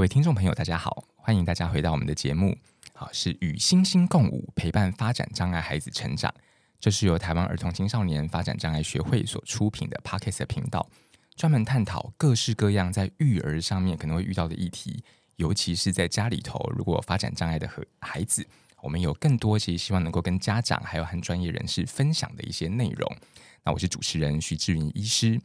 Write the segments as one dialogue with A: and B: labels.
A: 各位听众朋友，大家好，欢迎大家回到我们的节目。好，是与星星共舞，陪伴发展障碍孩子成长。这是由台湾儿童青少年发展障碍学会所出品的 Podcast 频道，专门探讨各式各样在育儿上面可能会遇到的议题，尤其是在家里头，如果发展障碍的和孩子，我们有更多其实希望能够跟家长还有和专业人士分享的一些内容。那我是主持人徐志云医师，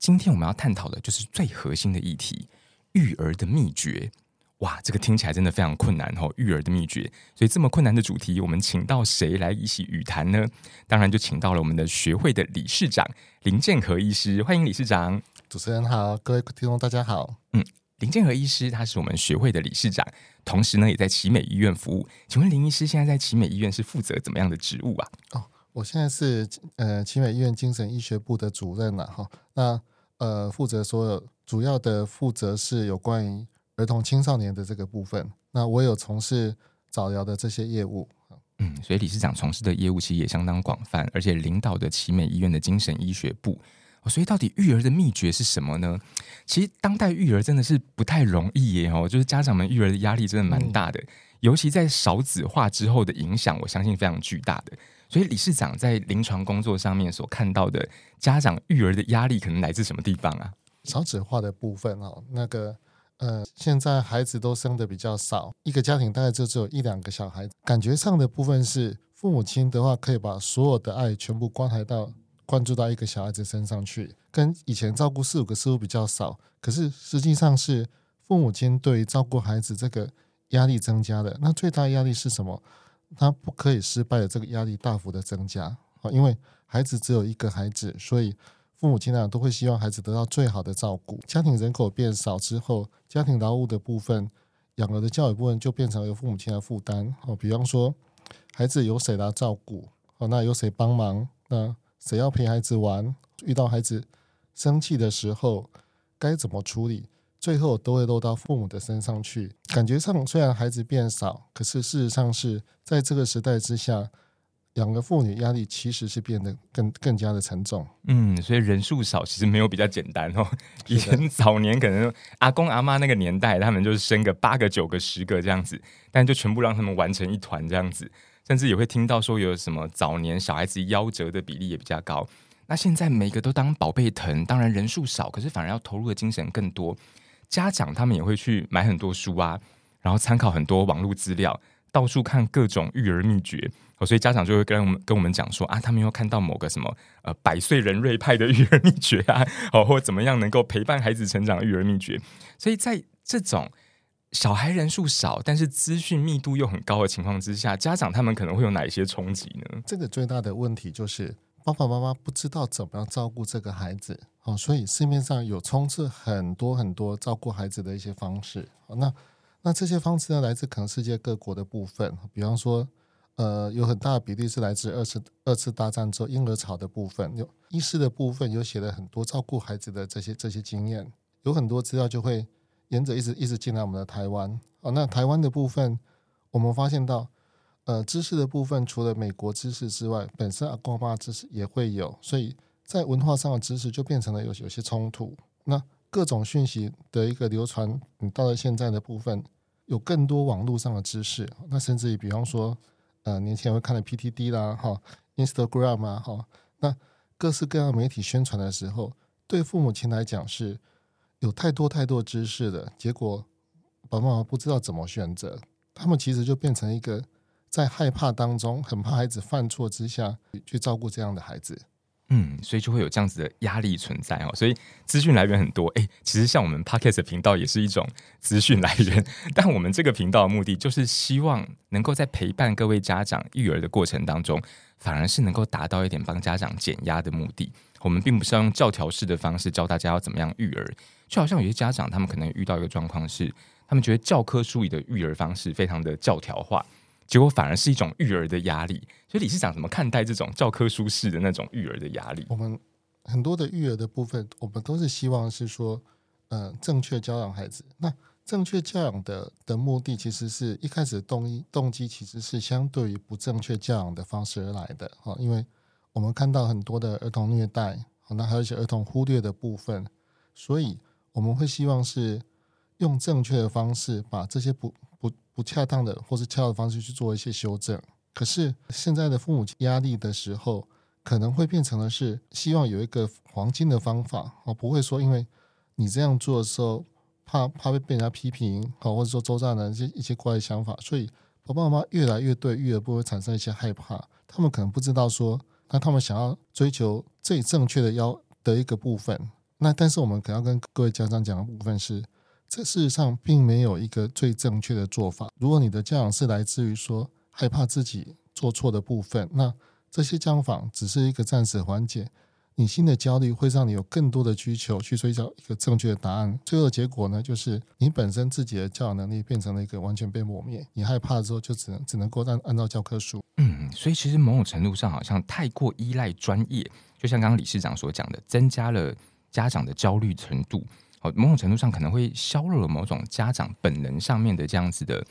A: 今天我们要探讨的就是最核心的议题。育儿的秘诀，哇，这个听起来真的非常困难哦。育儿的秘诀，所以这么困难的主题，我们请到谁来一起语谈呢？当然就请到了我们的学会的理事长林建和医师，欢迎理事长。
B: 主持人好，各位听众大家好。
A: 嗯，林建和医师他是我们学会的理事长，同时呢也在奇美医院服务。请问林医师现在在奇美医院是负责怎么样的职务啊？
B: 哦，我现在是呃奇美医院精神医学部的主任了哈。那呃负责所有。主要的负责是有关于儿童青少年的这个部分。那我有从事早疗的这些业务。
A: 嗯，所以理事长从事的业务其实也相当广泛，而且领导的奇美医院的精神医学部。所以到底育儿的秘诀是什么呢？其实当代育儿真的是不太容易耶哦，就是家长们育儿的压力真的蛮大的，嗯、尤其在少子化之后的影响，我相信非常巨大的。所以理事长在临床工作上面所看到的家长育儿的压力，可能来自什么地方啊？
B: 少子化的部分哦，那个呃，现在孩子都生的比较少，一个家庭大概就只有一两个小孩。感觉上的部分是父母亲的话，可以把所有的爱全部关怀到关注到一个小孩子身上去，跟以前照顾四五个似乎比较少。可是实际上是父母亲对于照顾孩子这个压力增加的。那最大压力是什么？他不可以失败的这个压力大幅的增加啊，因为孩子只有一个孩子，所以。父母亲呢都会希望孩子得到最好的照顾。家庭人口变少之后，家庭劳务的部分、养儿的教育部分就变成由父母亲来负担。哦，比方说，孩子由谁来照顾？哦，那由谁帮忙？那谁要陪孩子玩？遇到孩子生气的时候，该怎么处理？最后都会落到父母的身上去。感觉上虽然孩子变少，可是事实上是在这个时代之下。养个妇女压力其实是变得更更加的沉重。
A: 嗯，所以人数少其实没有比较简单哦。以前早年可能阿公阿妈那个年代，他们就是生个八个九个十个这样子，但就全部让他们玩成一团这样子，甚至也会听到说有什么早年小孩子夭折的比例也比较高。那现在每个都当宝贝疼，当然人数少，可是反而要投入的精神更多。家长他们也会去买很多书啊，然后参考很多网络资料。到处看各种育儿秘诀，所以家长就会跟我们跟我们讲说啊，他们又看到某个什么呃百岁人瑞派的育儿秘诀啊，哦，或怎么样能够陪伴孩子成长的育儿秘诀。所以在这种小孩人数少，但是资讯密度又很高的情况之下，家长他们可能会有哪一些冲击呢？
B: 这个最大的问题就是爸爸妈妈不知道怎么样照顾这个孩子，哦，所以市面上有充斥很多很多照顾孩子的一些方式，那。那这些方式呢，来自可能世界各国的部分，比方说，呃，有很大的比例是来自二次二次大战之后婴儿潮的部分，有医师的部分有写了很多照顾孩子的这些这些经验，有很多资料就会沿着一直一直进来我们的台湾。哦，那台湾的部分，我们发现到，呃，知识的部分除了美国知识之外，本身阿公阿妈知识也会有，所以在文化上的知识就变成了有有些冲突。那各种讯息的一个流传，你到了现在的部分，有更多网络上的知识，那甚至于比方说，呃，年轻人会看的 PTD 啦，哈，Instagram 啊，哈，那各式各样媒体宣传的时候，对父母亲来讲是有太多太多知识的，结果爸爸妈妈不知道怎么选择，他们其实就变成一个在害怕当中，很怕孩子犯错之下去照顾这样的孩子。
A: 嗯，所以就会有这样子的压力存在哦。所以资讯来源很多，诶，其实像我们 Podcast 频道也是一种资讯来源。但我们这个频道的目的，就是希望能够在陪伴各位家长育儿的过程当中，反而是能够达到一点帮家长减压的目的。我们并不是要用教条式的方式教大家要怎么样育儿，就好像有些家长他们可能遇到一个状况是，他们觉得教科书里的育儿方式非常的教条化。结果反而是一种育儿的压力，所以理事长怎么看待这种教科书式的那种育儿的压力？
B: 我们很多的育儿的部分，我们都是希望是说，呃，正确教养孩子。那正确教养的的目的，其实是一开始动机动机其实是相对于不正确教养的方式而来的。哈，因为我们看到很多的儿童虐待，那还有一些儿童忽略的部分，所以我们会希望是用正确的方式把这些不不不恰当的或是恰当的方式去做一些修正。可是现在的父母压力的时候，可能会变成的是希望有一个黄金的方法哦，不会说因为你这样做的时候怕怕被被人家批评哦，或者说周遭的一些一些怪的想法，所以爸爸妈妈越来越对育儿不会产生一些害怕，他们可能不知道说，那他们想要追求最正确的要的一个部分，那但是我们可能要跟各位家长讲的部分是，这事实上并没有一个最正确的做法。如果你的教养是来自于说害怕自己做错的部分，那这些讲法只是一个暂时缓解你新的焦虑，会让你有更多的需求去追找一个正确的答案。最后的结果呢，就是你本身自己的教养能力变成了一个完全被磨灭。你害怕的时候，就只能只能够按按照教科书。
A: 嗯，所以其实某种程度上，好像太过依赖专业，就像刚刚理事长所讲的，增加了家长的焦虑程度。哦，某种程度上可能会削弱了某种家长本能上面的这样子的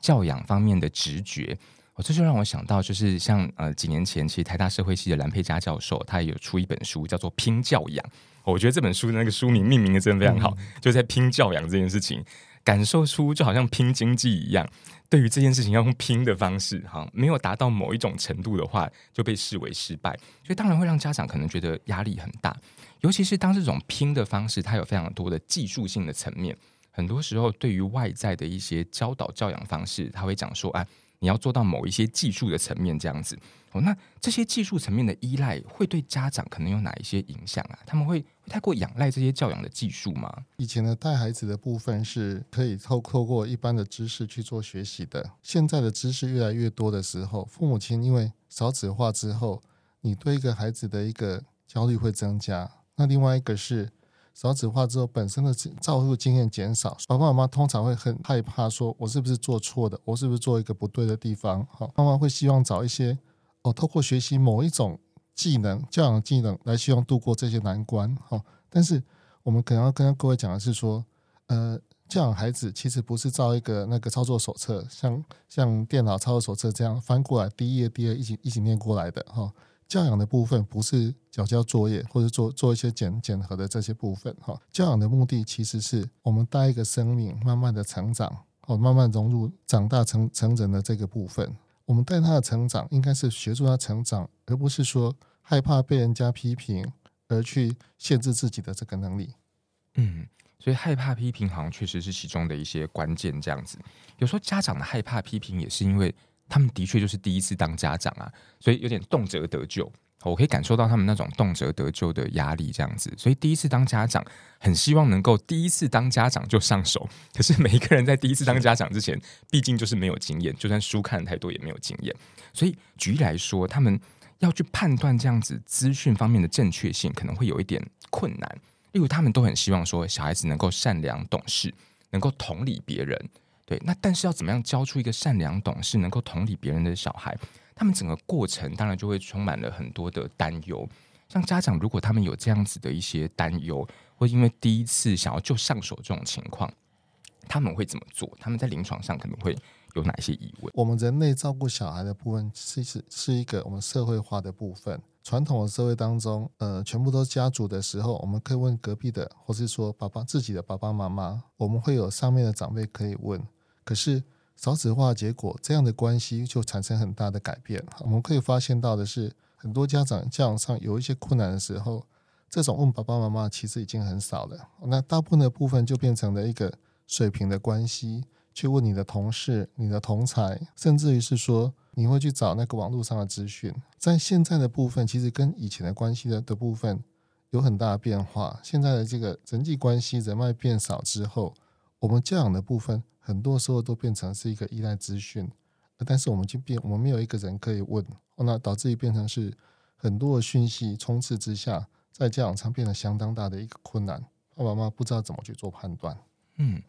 A: 教养方面的直觉。哦，这就让我想到，就是像呃几年前，其实台大社会系的蓝佩佳教授，他也有出一本书，叫做《拼教养》。我觉得这本书的那个书名命名的真的非常好，嗯、就在拼教养这件事情，感受出就好像拼经济一样，对于这件事情要用拼的方式，哈，没有达到某一种程度的话，就被视为失败，所以当然会让家长可能觉得压力很大，尤其是当这种拼的方式，它有非常多的技术性的层面，很多时候对于外在的一些教导教养方式，他会讲说，啊。你要做到某一些技术的层面，这样子哦。那这些技术层面的依赖会对家长可能有哪一些影响啊？他们会太过仰赖这些教养的技术吗？
B: 以前的带孩子的部分是可以透透过一般的知识去做学习的。现在的知识越来越多的时候，父母亲因为少子化之后，你对一个孩子的一个焦虑会增加。那另外一个是。少子化之后，本身的照顾经验减少，爸爸妈妈通常会很害怕，说我是不是做错的，我是不是做一个不对的地方？好，妈妈会希望找一些哦，透过学习某一种技能、教养技能来希望度过这些难关。哈，但是我们可能要跟各位讲的是说，呃，教养孩子其实不是照一个那个操作手册，像像电脑操作手册这样翻过来，第一页、第二页一起一起念过来的哈。教养的部分不是缴交作业或者做做一些检检核的这些部分哈，教养的目的其实是我们带一个生命慢慢的成长，哦，慢慢融入长大成成人的这个部分。我们带他的成长，应该是协助他成长，而不是说害怕被人家批评而去限制自己的这个能力。
A: 嗯，所以害怕批评好像确实是其中的一些关键。这样子，有时候家长的害怕批评也是因为。他们的确就是第一次当家长啊，所以有点动辄得咎。我可以感受到他们那种动辄得咎的压力，这样子。所以第一次当家长，很希望能够第一次当家长就上手。可是每一个人在第一次当家长之前，毕竟就是没有经验，就算书看的太多也没有经验。所以举例来说，他们要去判断这样子资讯方面的正确性，可能会有一点困难。例如，他们都很希望说，小孩子能够善良懂事，能够同理别人。对，那但是要怎么样教出一个善良懂事、能够同理别人的小孩？他们整个过程当然就会充满了很多的担忧。像家长如果他们有这样子的一些担忧，或因为第一次想要就上手这种情况，他们会怎么做？他们在临床上可能会有哪些疑问？
B: 我们人类照顾小孩的部分，其实是一个我们社会化的部分。传统的社会当中，呃，全部都家族的时候，我们可以问隔壁的，或是说爸爸自己的爸爸妈妈，我们会有上面的长辈可以问。可是少子化结果，这样的关系就产生很大的改变。我们可以发现到的是，很多家长教养上有一些困难的时候，这种问爸爸妈妈其实已经很少了。那大部分的部分就变成了一个水平的关系，去问你的同事、你的同才，甚至于是说你会去找那个网络上的资讯。在现在的部分，其实跟以前的关系的的部分有很大的变化。现在的这个人际关系人脉变少之后，我们教养的部分。很多时候都变成是一个依赖资讯，但是我们就变，我们没有一个人可以问，那导致于变成是很多的讯息充斥之下，在教养上变得相当大的一个困难，爸爸妈妈不知道怎么去做判断。
A: 嗯，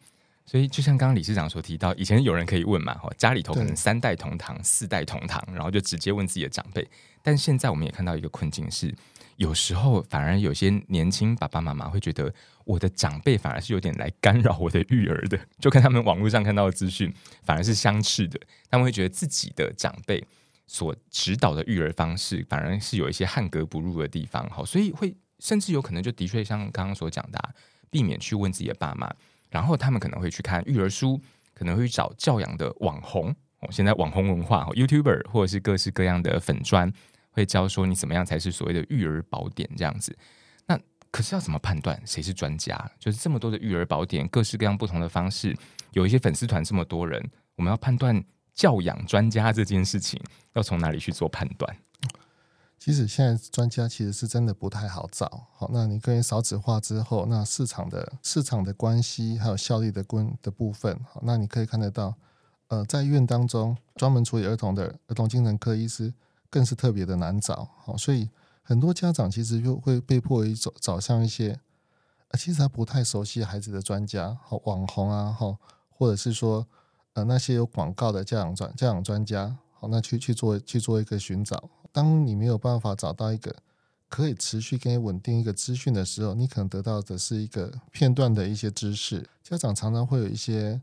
A: 所以就像刚刚理事长所提到，以前有人可以问嘛，家里头可能三代同堂、四代同堂，然后就直接问自己的长辈，但现在我们也看到一个困境是。有时候反而有些年轻爸爸妈妈会觉得，我的长辈反而是有点来干扰我的育儿的，就跟他们网络上看到的资讯反而是相斥的。他们会觉得自己的长辈所指导的育儿方式，反而是有一些汉格不入的地方。好，所以会甚至有可能就的确像刚刚所讲的啊，避免去问自己的爸妈，然后他们可能会去看育儿书，可能会去找教养的网红。哦，现在网红文化，YouTuber 或者是各式各样的粉专，会教说你怎么样才是所谓的育儿宝典这样子。那可是要怎么判断谁是专家？就是这么多的育儿宝典，各式各样不同的方式，有一些粉丝团这么多人，我们要判断教养专家这件事情，要从哪里去做判断？
B: 其实现在专家其实是真的不太好找。好，那你可以少子化之后，那市场的市场的关系还有效率的关的部分，好，那你可以看得到，呃，在医院当中专门处理儿童的儿童精神科医师更是特别的难找。好，所以很多家长其实又会被迫于找找上一些，呃，其实他不太熟悉孩子的专家，好，网红啊，哈，或者是说，呃，那些有广告的家长专家长专家，那去去做去做一个寻找。当你没有办法找到一个可以持续跟你稳定一个资讯的时候，你可能得到的是一个片段的一些知识。家长常常会有一些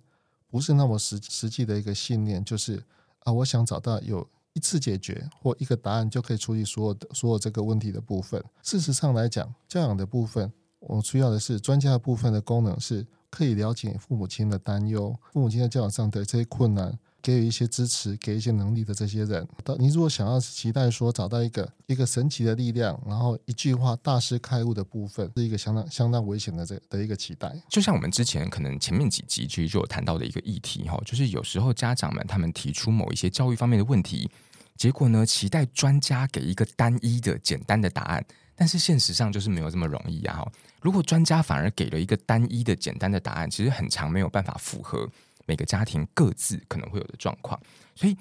B: 不是那么实实际的一个信念，就是啊，我想找到有一次解决或一个答案就可以处理所有的所有这个问题的部分。事实上来讲，教养的部分，我需要的是专家的部分的功能，是可以了解父母亲的担忧，父母亲在教养上的这些困难。给予一些支持，给一些能力的这些人，到你如果想要期待说找到一个一个神奇的力量，然后一句话大师开悟的部分，是一个相当相当危险的这的一个期待。
A: 就像我们之前可能前面几集其实就有谈到的一个议题哈，就是有时候家长们他们提出某一些教育方面的问题，结果呢，期待专家给一个单一的简单的答案，但是现实上就是没有这么容易啊。如果专家反而给了一个单一的简单的答案，其实很长没有办法符合。每个家庭各自可能会有的状况，所以，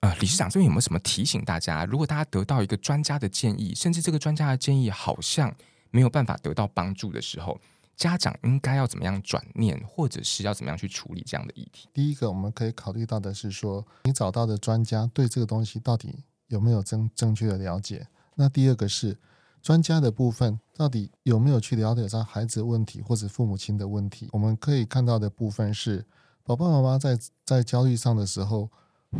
A: 呃，理事长这边有没有什么提醒大家？如果大家得到一个专家的建议，甚至这个专家的建议好像没有办法得到帮助的时候，家长应该要怎么样转念，或者是要怎么样去处理这样的议题？
B: 第一个，我们可以考虑到的是说，你找到的专家对这个东西到底有没有正正确的了解？那第二个是专家的部分到底有没有去了解到孩子的问题或者父母亲的问题？我们可以看到的部分是。爸爸妈妈在在焦虑上的时候，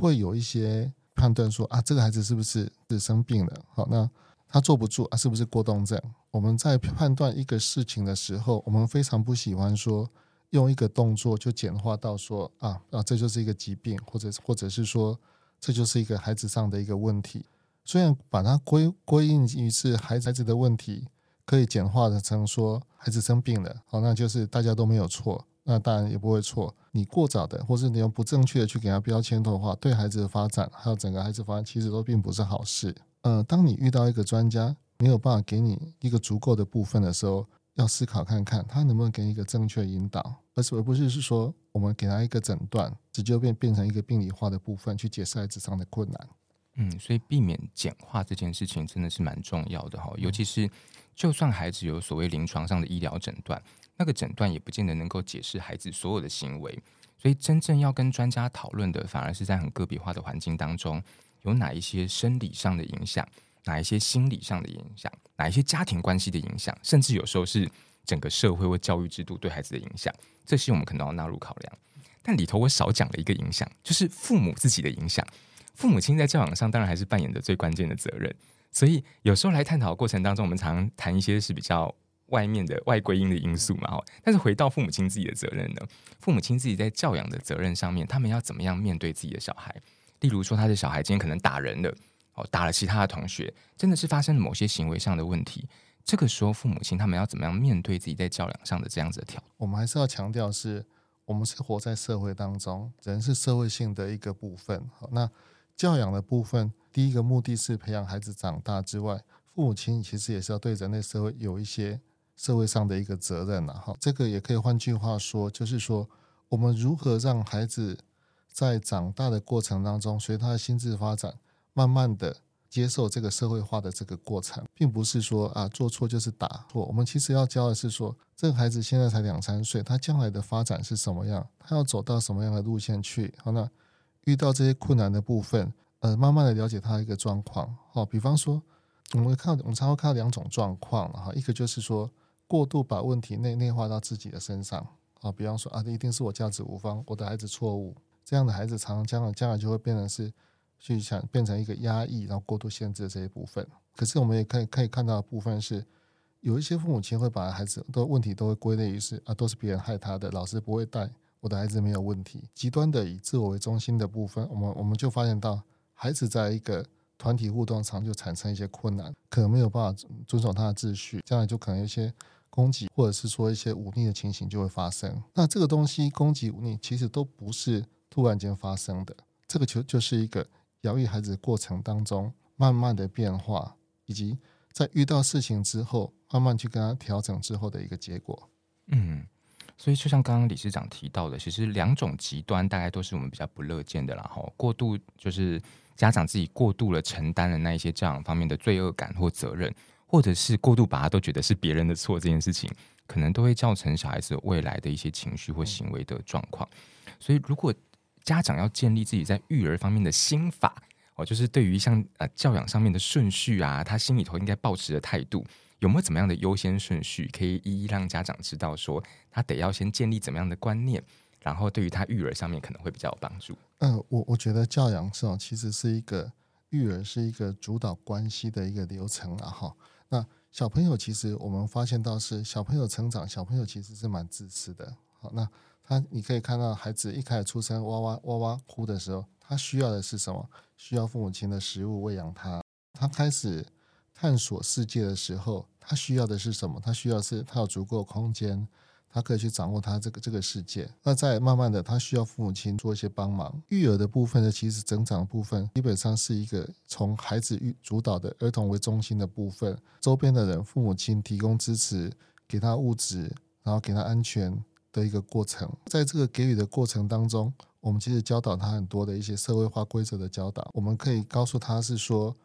B: 会有一些判断说啊，这个孩子是不是是生病了？好，那他坐不住啊，是不是过动症？我们在判断一个事情的时候，我们非常不喜欢说用一个动作就简化到说啊啊，这就是一个疾病，或者或者是说这就是一个孩子上的一个问题。虽然把它归归因于是孩子孩子的问题，可以简化的成说孩子生病了，好，那就是大家都没有错。那当然也不会错。你过早的，或是你用不正确的去给他标签的话，对孩子的发展，还有整个孩子发展，其实都并不是好事。呃，当你遇到一个专家没有办法给你一个足够的部分的时候，要思考看看他能不能给你一个正确引导，而是而不是是说我们给他一个诊断，直接变变成一个病理化的部分去解释孩子上的困难。
A: 嗯，所以避免简化这件事情真的是蛮重要的哈，尤其是就算孩子有所谓临床上的医疗诊断。那个诊断也不见得能够解释孩子所有的行为，所以真正要跟专家讨论的，反而是在很个别化的环境当中，有哪一些生理上的影响，哪一些心理上的影响，哪一些家庭关系的影响，甚至有时候是整个社会或教育制度对孩子的影响，这些我们可能要纳入考量。但里头我少讲了一个影响，就是父母自己的影响。父母亲在教养上当然还是扮演着最关键的责任，所以有时候来探讨的过程当中，我们常常谈一些是比较。外面的外归因的因素嘛，哦但是回到父母亲自己的责任呢？父母亲自己在教养的责任上面，他们要怎么样面对自己的小孩？例如说，他的小孩今天可能打人了，哦，打了其他的同学，真的是发生了某些行为上的问题。这个时候，父母亲他们要怎么样面对自己在教养上的这样子的挑？
B: 我们还是要强调，是我们是活在社会当中，人是社会性的一个部分。好，那教养的部分，第一个目的是培养孩子长大之外，父母亲其实也是要对人类社会有一些。社会上的一个责任了哈，这个也可以换句话说，就是说我们如何让孩子在长大的过程当中，随他的心智发展，慢慢的接受这个社会化的这个过程，并不是说啊做错就是打错。我们其实要教的是说，这个孩子现在才两三岁，他将来的发展是什么样，他要走到什么样的路线去。好，那遇到这些困难的部分，呃，慢慢的了解他一个状况。好，比方说，我们看我们常会看到两种状况哈，一个就是说。过度把问题内内化到自己的身上啊，比方说啊，一定是我价值无方，我的孩子错误，这样的孩子常常将来将来就会变成是去想变成一个压抑，然后过度限制的这一部分。可是我们也可以可以看到的部分是，有一些父母亲会把孩子的问题都会归类于是啊，都是别人害他的，老师不会带，我的孩子没有问题。极端的以自我为中心的部分，我们我们就发现到孩子在一个团体互动上就产生一些困难，可能没有办法遵守他的秩序，将来就可能一些攻击或者是说一些忤逆的情形就会发生。那这个东西攻击忤逆其实都不是突然间发生的，这个就就是一个养育孩子的过程当中慢慢的变化，以及在遇到事情之后慢慢去跟他调整之后的一个结果。
A: 嗯，所以就像刚刚理事长提到的，其实两种极端大概都是我们比较不乐见的啦。哈，过度就是。家长自己过度了承担了那一些这样方面的罪恶感或责任，或者是过度把他都觉得是别人的错，这件事情可能都会造成小孩子未来的一些情绪或行为的状况。所以，如果家长要建立自己在育儿方面的心法，哦，就是对于像呃教养上面的顺序啊，他心里头应该保持的态度，有没有怎么样的优先顺序，可以一一让家长知道说，他得要先建立怎么样的观念。然后对于他育儿上面可能会比较有帮助。
B: 嗯，我我觉得教养这种其实是一个育儿是一个主导关系的一个流程啊哈。那小朋友其实我们发现到是小朋友成长，小朋友其实是蛮自私的。好，那他你可以看到孩子一开始出生哇哇哇哇哭的时候，他需要的是什么？需要父母亲的食物喂养他。他开始探索世界的时候，他需要的是什么？他需要是他有足够空间。他可以去掌握他这个这个世界，那在慢慢的，他需要父母亲做一些帮忙。育儿的部分呢，其实成长的部分基本上是一个从孩子育主导的儿童为中心的部分，周边的人，父母亲提供支持，给他物质，然后给他安全的一个过程。在这个给予的过程当中，我们其实教导他很多的一些社会化规则的教导。我们可以告诉他是说。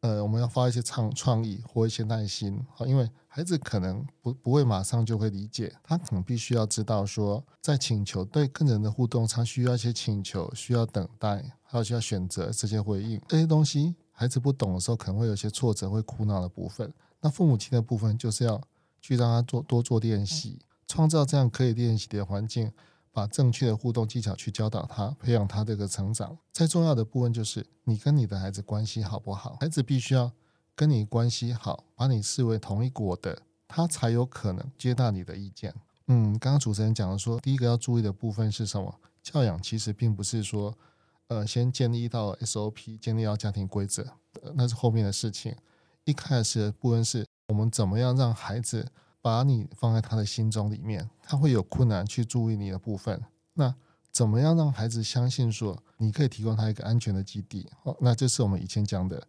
B: 呃，我们要发一些创创意或一些耐心，啊，因为孩子可能不不会马上就会理解，他可能必须要知道说，在请求对跟人的互动，他需要一些请求，需要等待，还有需要选择这些回应，这些东西孩子不懂的时候，可能会有些挫折，会苦恼的部分。那父母亲的部分就是要去让他做多做练习，创造这样可以练习的环境。把正确的互动技巧去教导他，培养他这个成长。最重要的部分就是你跟你的孩子关系好不好？孩子必须要跟你关系好，把你视为同一国的，他才有可能接纳你的意见。嗯，刚刚主持人讲的说，第一个要注意的部分是什么？教养其实并不是说，呃，先建立到 SOP，建立到家庭规则，那是后面的事情。一开始的部分是我们怎么样让孩子。把你放在他的心中里面，他会有困难去注意你的部分。那怎么样让孩子相信说你可以提供他一个安全的基地？哦，那这是我们以前讲的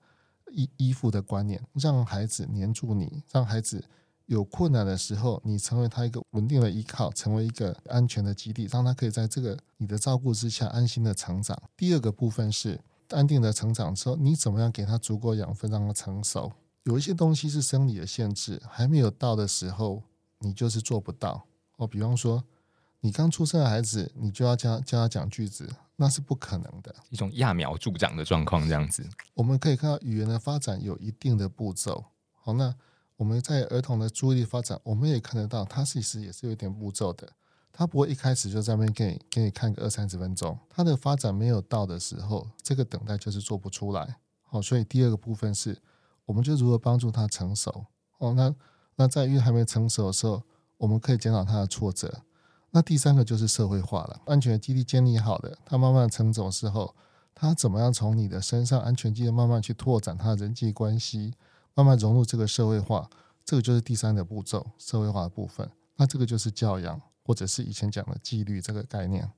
B: 依依附的观念，让孩子黏住你，让孩子有困难的时候，你成为他一个稳定的依靠，成为一个安全的基地，让他可以在这个你的照顾之下安心的成长。第二个部分是安定的成长之后，你怎么样给他足够养分，让他成熟？有一些东西是生理的限制，还没有到的时候，你就是做不到。哦，比方说，你刚出生的孩子，你就要教教他讲句子，那是不可能的。
A: 一种揠苗助长的状况，这样子。
B: 我们可以看到语言的发展有一定的步骤。好，那我们在儿童的注意力发展，我们也看得到，它其实也是有点步骤的。他不会一开始就在那边给你给你看个二三十分钟。他的发展没有到的时候，这个等待就是做不出来。好，所以第二个部分是。我们就如何帮助他成熟哦？那那在育还没成熟的时候，我们可以减少他的挫折。那第三个就是社会化了，安全基地建立好了，他慢慢成长之后，他怎么样从你的身上安全基地慢慢去拓展他的人际关系，慢慢融入这个社会化，这个就是第三个步骤，社会化的部分。那这个就是教养，或者是以前讲的纪律这个概念。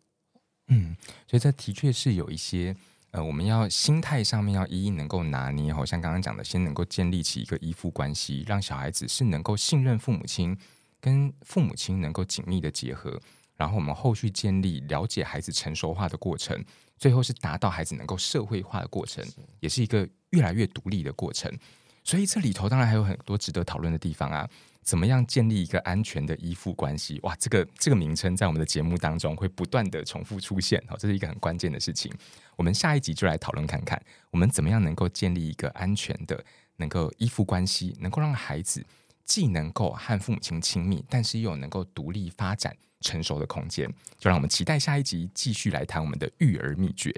A: 嗯，所以这的确是有一些。呃，我们要心态上面要一一能够拿捏，好像刚刚讲的，先能够建立起一个依附关系，让小孩子是能够信任父母亲，跟父母亲能够紧密的结合，然后我们后续建立了解孩子成熟化的过程，最后是达到孩子能够社会化的过程，也是一个越来越独立的过程。所以这里头当然还有很多值得讨论的地方啊。怎么样建立一个安全的依附关系？哇，这个这个名称在我们的节目当中会不断的重复出现，好，这是一个很关键的事情。我们下一集就来讨论看看，我们怎么样能够建立一个安全的、能够依附关系，能够让孩子既能够和父母亲亲密，但是又能够独立发展成熟的空间。就让我们期待下一集继续来谈我们的育儿秘诀。